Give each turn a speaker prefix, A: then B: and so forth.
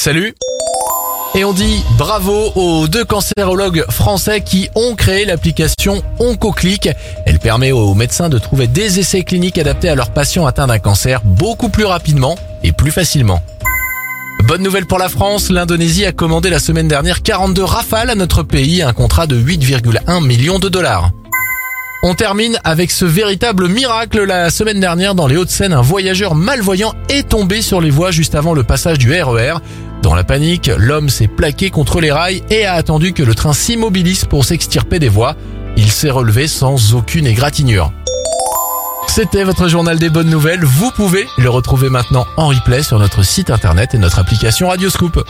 A: Salut et on dit bravo aux deux cancérologues français qui ont créé l'application OncoClick. Elle permet aux médecins de trouver des essais cliniques adaptés à leurs patients atteints d'un cancer beaucoup plus rapidement et plus facilement. Bonne nouvelle pour la France, l'Indonésie a commandé la semaine dernière 42 rafales à notre pays, un contrat de 8,1 millions de dollars. On termine avec ce véritable miracle. La semaine dernière, dans les Hauts-de-Seine, un voyageur malvoyant est tombé sur les voies juste avant le passage du RER. Dans la panique, l'homme s'est plaqué contre les rails et a attendu que le train s'immobilise pour s'extirper des voies. Il s'est relevé sans aucune égratignure. C'était votre journal des bonnes nouvelles. Vous pouvez le retrouver maintenant en replay sur notre site internet et notre application Radioscoop.